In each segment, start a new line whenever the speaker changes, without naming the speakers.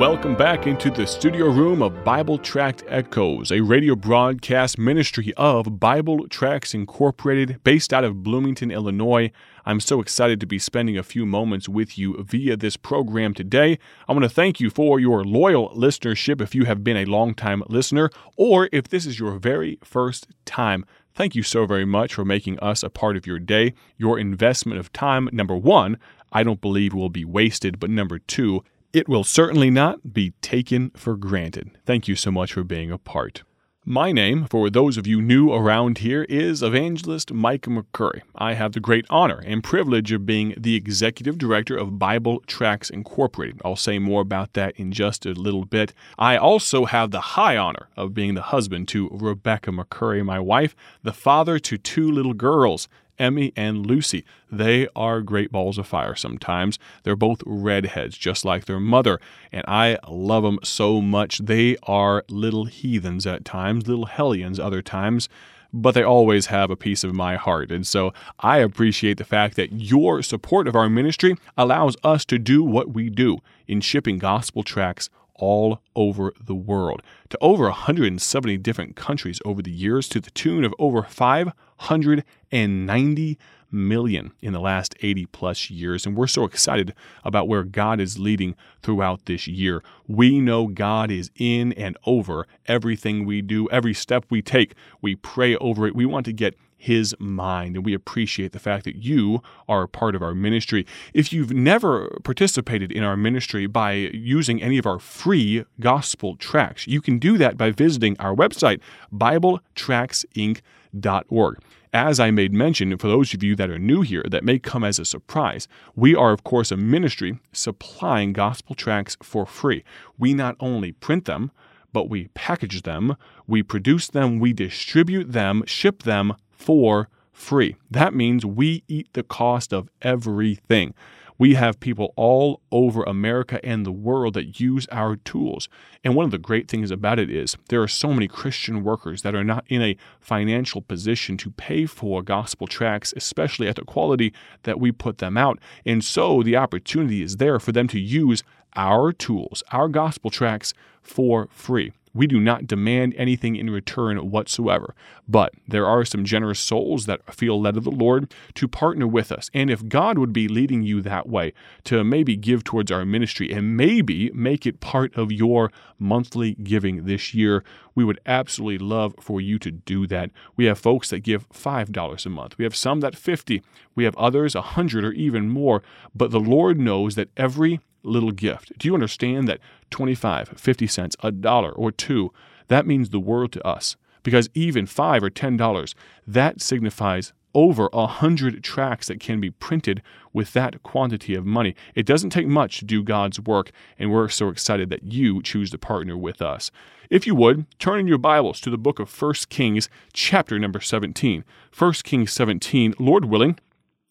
Welcome back into the studio room of Bible Tract Echoes, a radio broadcast ministry of Bible Tracts Incorporated based out of Bloomington, Illinois. I'm so excited to be spending a few moments with you via this program today. I want to thank you for your loyal listenership if you have been a longtime listener, or if this is your very first time. Thank you so very much for making us a part of your day. Your investment of time, number one, I don't believe will be wasted, but number two, it will certainly not be taken for granted. Thank you so much for being a part. My name, for those of you new around here, is Evangelist Mike McCurry. I have the great honor and privilege of being the executive director of Bible Tracts Incorporated. I'll say more about that in just a little bit. I also have the high honor of being the husband to Rebecca McCurry, my wife, the father to two little girls, Emmy and Lucy. They are great balls of fire sometimes. They're both redheads, just like their mother, and I love them so much. They are little heathens at times, little hellions other times but they always have a piece of my heart. And so I appreciate the fact that your support of our ministry allows us to do what we do in shipping gospel tracts all over the world to over 170 different countries over the years to the tune of over 590 million in the last 80 plus years. And we're so excited about where God is leading throughout this year. We know God is in and over everything we do, every step we take. We pray over it. We want to get his mind. And we appreciate the fact that you are a part of our ministry. If you've never participated in our ministry by using any of our free gospel tracts, you can do that by visiting our website, BibleTractsInc.org. As I made mention, for those of you that are new here, that may come as a surprise, we are, of course, a ministry supplying gospel tracts for free. We not only print them, but we package them, we produce them, we distribute them, ship them for free. That means we eat the cost of everything. We have people all over America and the world that use our tools. And one of the great things about it is there are so many Christian workers that are not in a financial position to pay for gospel tracts, especially at the quality that we put them out. And so the opportunity is there for them to use our tools, our gospel tracts for free. We do not demand anything in return whatsoever. But there are some generous souls that feel led of the Lord to partner with us. And if God would be leading you that way, to maybe give towards our ministry and maybe make it part of your monthly giving this year, we would absolutely love for you to do that. We have folks that give $5 a month. We have some that 50. We have others 100 or even more. But the Lord knows that every little gift. Do you understand that 25, 50 cents, a dollar or two, that means the world to us? Because even 5 or $10, that signifies over a hundred tracts that can be printed with that quantity of money. It doesn't take much to do God's work, and we're so excited that you choose to partner with us. If you would, turn in your Bibles to the book of 1 Kings, chapter number 17. 1 Kings 17, Lord willing,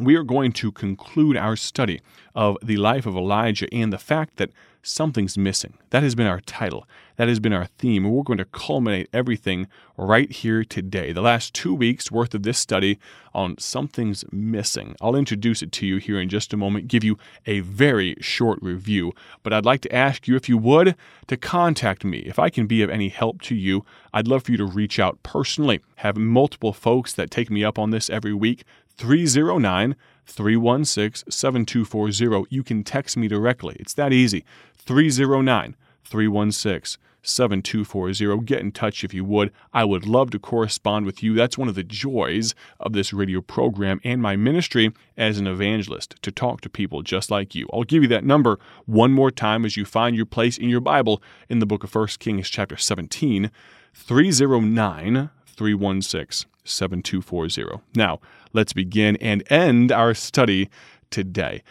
we are going to conclude our study of the life of Elijah and the fact that something's missing. That has been our title. That has been our theme. And we're going to culminate everything right here today. The last two weeks worth of this study on something's missing. I'll introduce it to you here in just a moment, give you a very short review. But I'd like to ask you, if you would, to contact me. If I can be of any help to you, I'd love for you to reach out personally. Have multiple folks that take me up on this every week. 309 316 7240. You can text me directly. It's that easy. 309 316 7240. Get in touch if you would. I would love to correspond with you. That's one of the joys of this radio program and my ministry as an evangelist to talk to people just like you. I'll give you that number one more time as you find your place in your Bible in the book of 1 Kings, chapter 17, 309 316 7240. Now, let's begin and end our study today.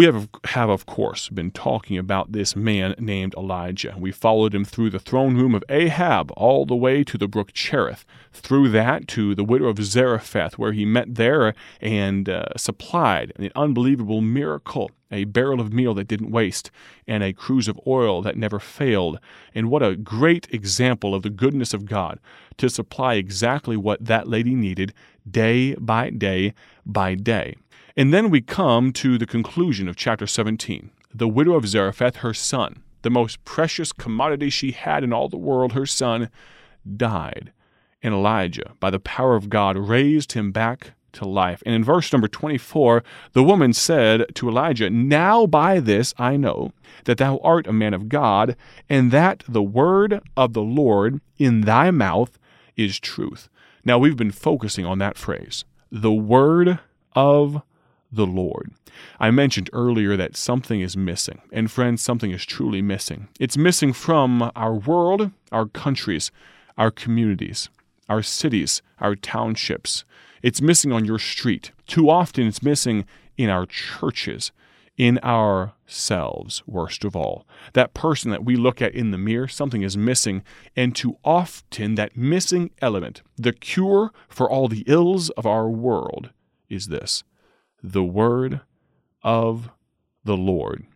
We have, have, of course, been talking about this man named Elijah. We followed him through the throne room of Ahab all the way to the brook Cherith, through that to the widow of Zarephath, where he met there and uh, supplied an unbelievable miracle a barrel of meal that didn't waste, and a cruse of oil that never failed. And what a great example of the goodness of God to supply exactly what that lady needed day by day by day. And then we come to the conclusion of chapter 17. The widow of Zarephath, her son, the most precious commodity she had in all the world, her son, died. And Elijah, by the power of God, raised him back to life. And in verse number 24, the woman said to Elijah, Now by this I know that thou art a man of God, and that the word of the Lord in thy mouth is truth. Now we've been focusing on that phrase, the word of the Lord. I mentioned earlier that something is missing, and friends, something is truly missing. It's missing from our world, our countries, our communities, our cities, our townships. It's missing on your street. Too often, it's missing in our churches, in ourselves, worst of all. That person that we look at in the mirror, something is missing, and too often, that missing element, the cure for all the ills of our world, is this the Word of the Lord.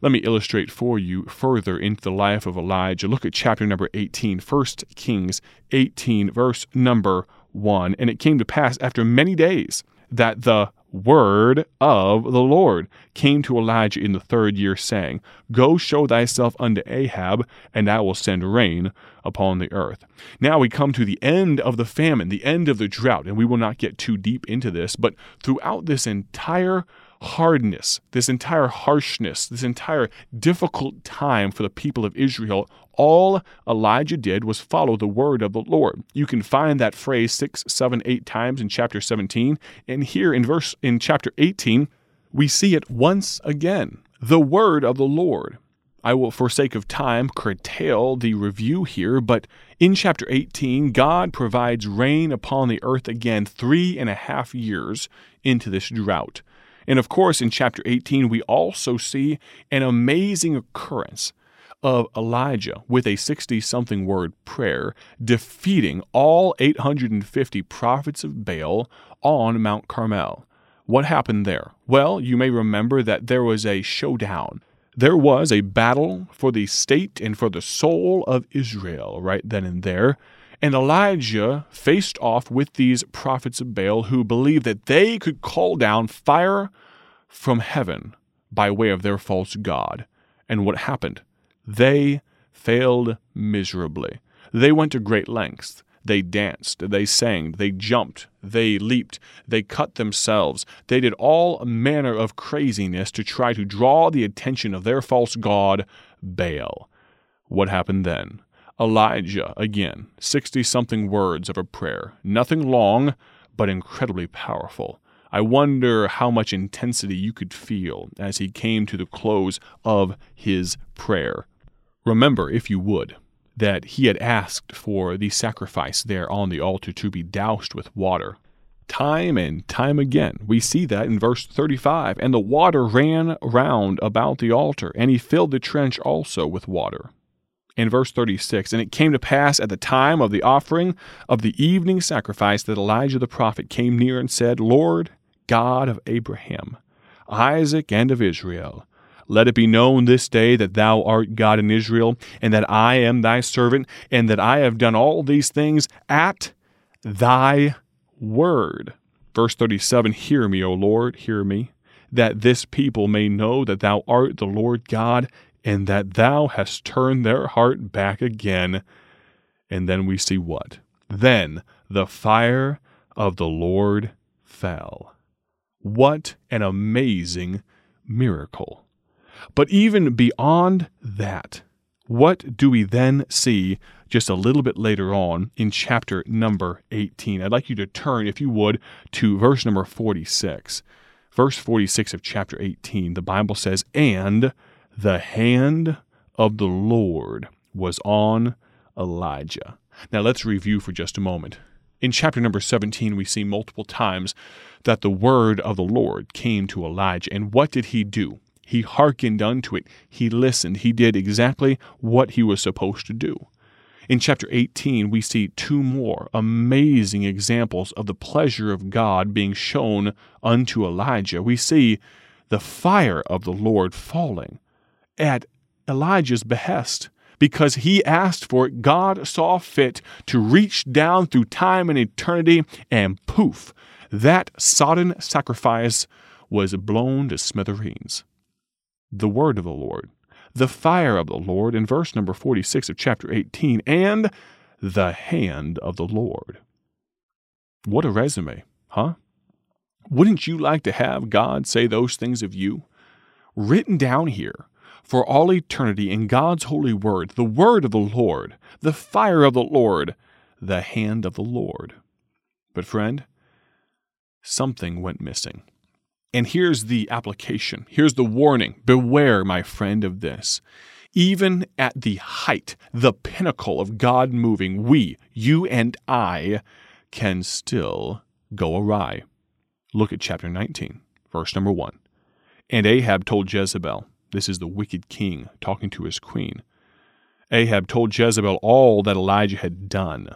Let me illustrate for you further into the life of Elijah. Look at chapter number 18, 1 Kings 18, verse number 1. And it came to pass after many days that the word of the Lord came to Elijah in the third year, saying, Go show thyself unto Ahab, and I will send rain upon the earth. Now we come to the end of the famine, the end of the drought, and we will not get too deep into this, but throughout this entire hardness, this entire harshness, this entire difficult time for the people of Israel, all Elijah did was follow the word of the Lord. You can find that phrase six, seven, eight times in chapter 17, and here in verse in chapter 18, we see it once again. The word of the Lord. I will, for sake of time, curtail the review here, but in chapter 18, God provides rain upon the earth again three and a half years into this drought. And of course, in chapter 18, we also see an amazing occurrence of Elijah with a 60 something word prayer defeating all 850 prophets of Baal on Mount Carmel. What happened there? Well, you may remember that there was a showdown. There was a battle for the state and for the soul of Israel right then and there. And Elijah faced off with these prophets of Baal who believed that they could call down fire from heaven by way of their false God. And what happened? They failed miserably. They went to great lengths. They danced, they sang, they jumped, they leaped, they cut themselves. They did all manner of craziness to try to draw the attention of their false god, Baal. What happened then? Elijah, again, 60 something words of a prayer. Nothing long, but incredibly powerful. I wonder how much intensity you could feel as he came to the close of his prayer. Remember, if you would, that he had asked for the sacrifice there on the altar to be doused with water. Time and time again, we see that in verse 35 and the water ran round about the altar, and he filled the trench also with water in verse 36 And it came to pass at the time of the offering of the evening sacrifice that Elijah the prophet came near and said, Lord, God of Abraham, Isaac, and of Israel, let it be known this day that thou art God in Israel, and that I am thy servant, and that I have done all these things at thy word. Verse 37 Hear me, O Lord, hear me, that this people may know that thou art the Lord God, and that thou hast turned their heart back again. And then we see what? Then the fire of the Lord fell. What an amazing miracle. But even beyond that, what do we then see just a little bit later on in chapter number 18? I'd like you to turn, if you would, to verse number 46. Verse 46 of chapter 18, the Bible says, And the hand of the Lord was on Elijah. Now let's review for just a moment. In chapter number 17, we see multiple times that the word of the Lord came to Elijah. And what did he do? He hearkened unto it. He listened. He did exactly what he was supposed to do. In chapter 18, we see two more amazing examples of the pleasure of God being shown unto Elijah. We see the fire of the Lord falling at Elijah's behest. Because he asked for it, God saw fit to reach down through time and eternity, and poof, that sodden sacrifice was blown to smithereens. The word of the Lord, the fire of the Lord in verse number 46 of chapter 18, and the hand of the Lord. What a resume, huh? Wouldn't you like to have God say those things of you? Written down here for all eternity in God's holy word, the word of the Lord, the fire of the Lord, the hand of the Lord. But, friend, something went missing. And here's the application. Here's the warning. Beware, my friend, of this. Even at the height, the pinnacle of God moving, we, you and I, can still go awry. Look at chapter 19, verse number 1. And Ahab told Jezebel, this is the wicked king talking to his queen. Ahab told Jezebel all that Elijah had done,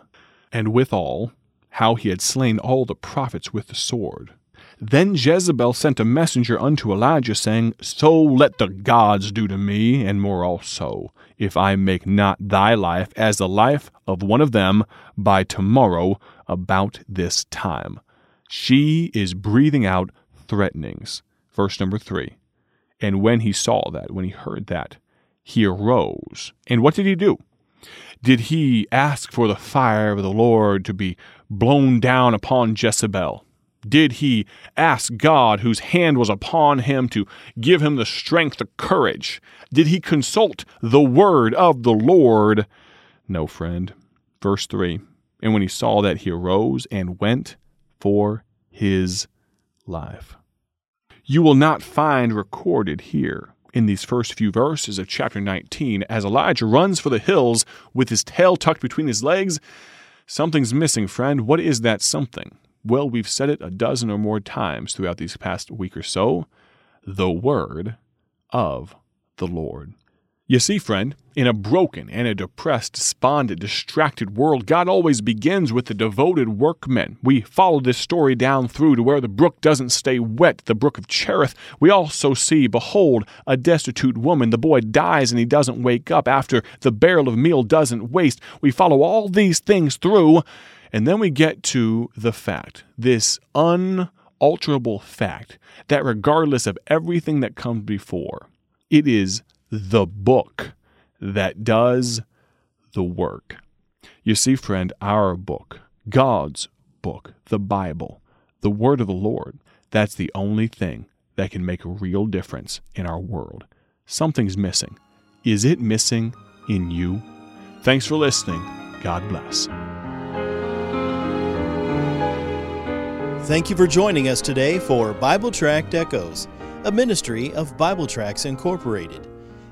and withal, how he had slain all the prophets with the sword. Then Jezebel sent a messenger unto Elijah, saying, So let the gods do to me, and more also, if I make not thy life as the life of one of them by tomorrow about this time. She is breathing out threatenings. Verse number three. And when he saw that, when he heard that, he arose. And what did he do? Did he ask for the fire of the Lord to be blown down upon Jezebel? Did he ask God, whose hand was upon him, to give him the strength, the courage? Did he consult the word of the Lord? No, friend. Verse 3 And when he saw that, he arose and went for his life. You will not find recorded here in these first few verses of chapter 19 as Elijah runs for the hills with his tail tucked between his legs. Something's missing, friend. What is that something? Well, we've said it a dozen or more times throughout these past week or so the word of the Lord. You see, friend, in a broken and a depressed, despondent, distracted world, God always begins with the devoted workmen. We follow this story down through to where the brook doesn't stay wet, the brook of Cherith. We also see, behold, a destitute woman. The boy dies and he doesn't wake up after the barrel of meal doesn't waste. We follow all these things through and then we get to the fact, this unalterable fact, that regardless of everything that comes before, it is the book that does the work. You see, friend, our book, God's book, the Bible, the Word of the Lord, that's the only thing that can make a real difference in our world. Something's missing. Is it missing in you? Thanks for listening. God bless.
Thank you for joining us today for Bible Tract Echoes, a ministry of Bible Tracts Incorporated.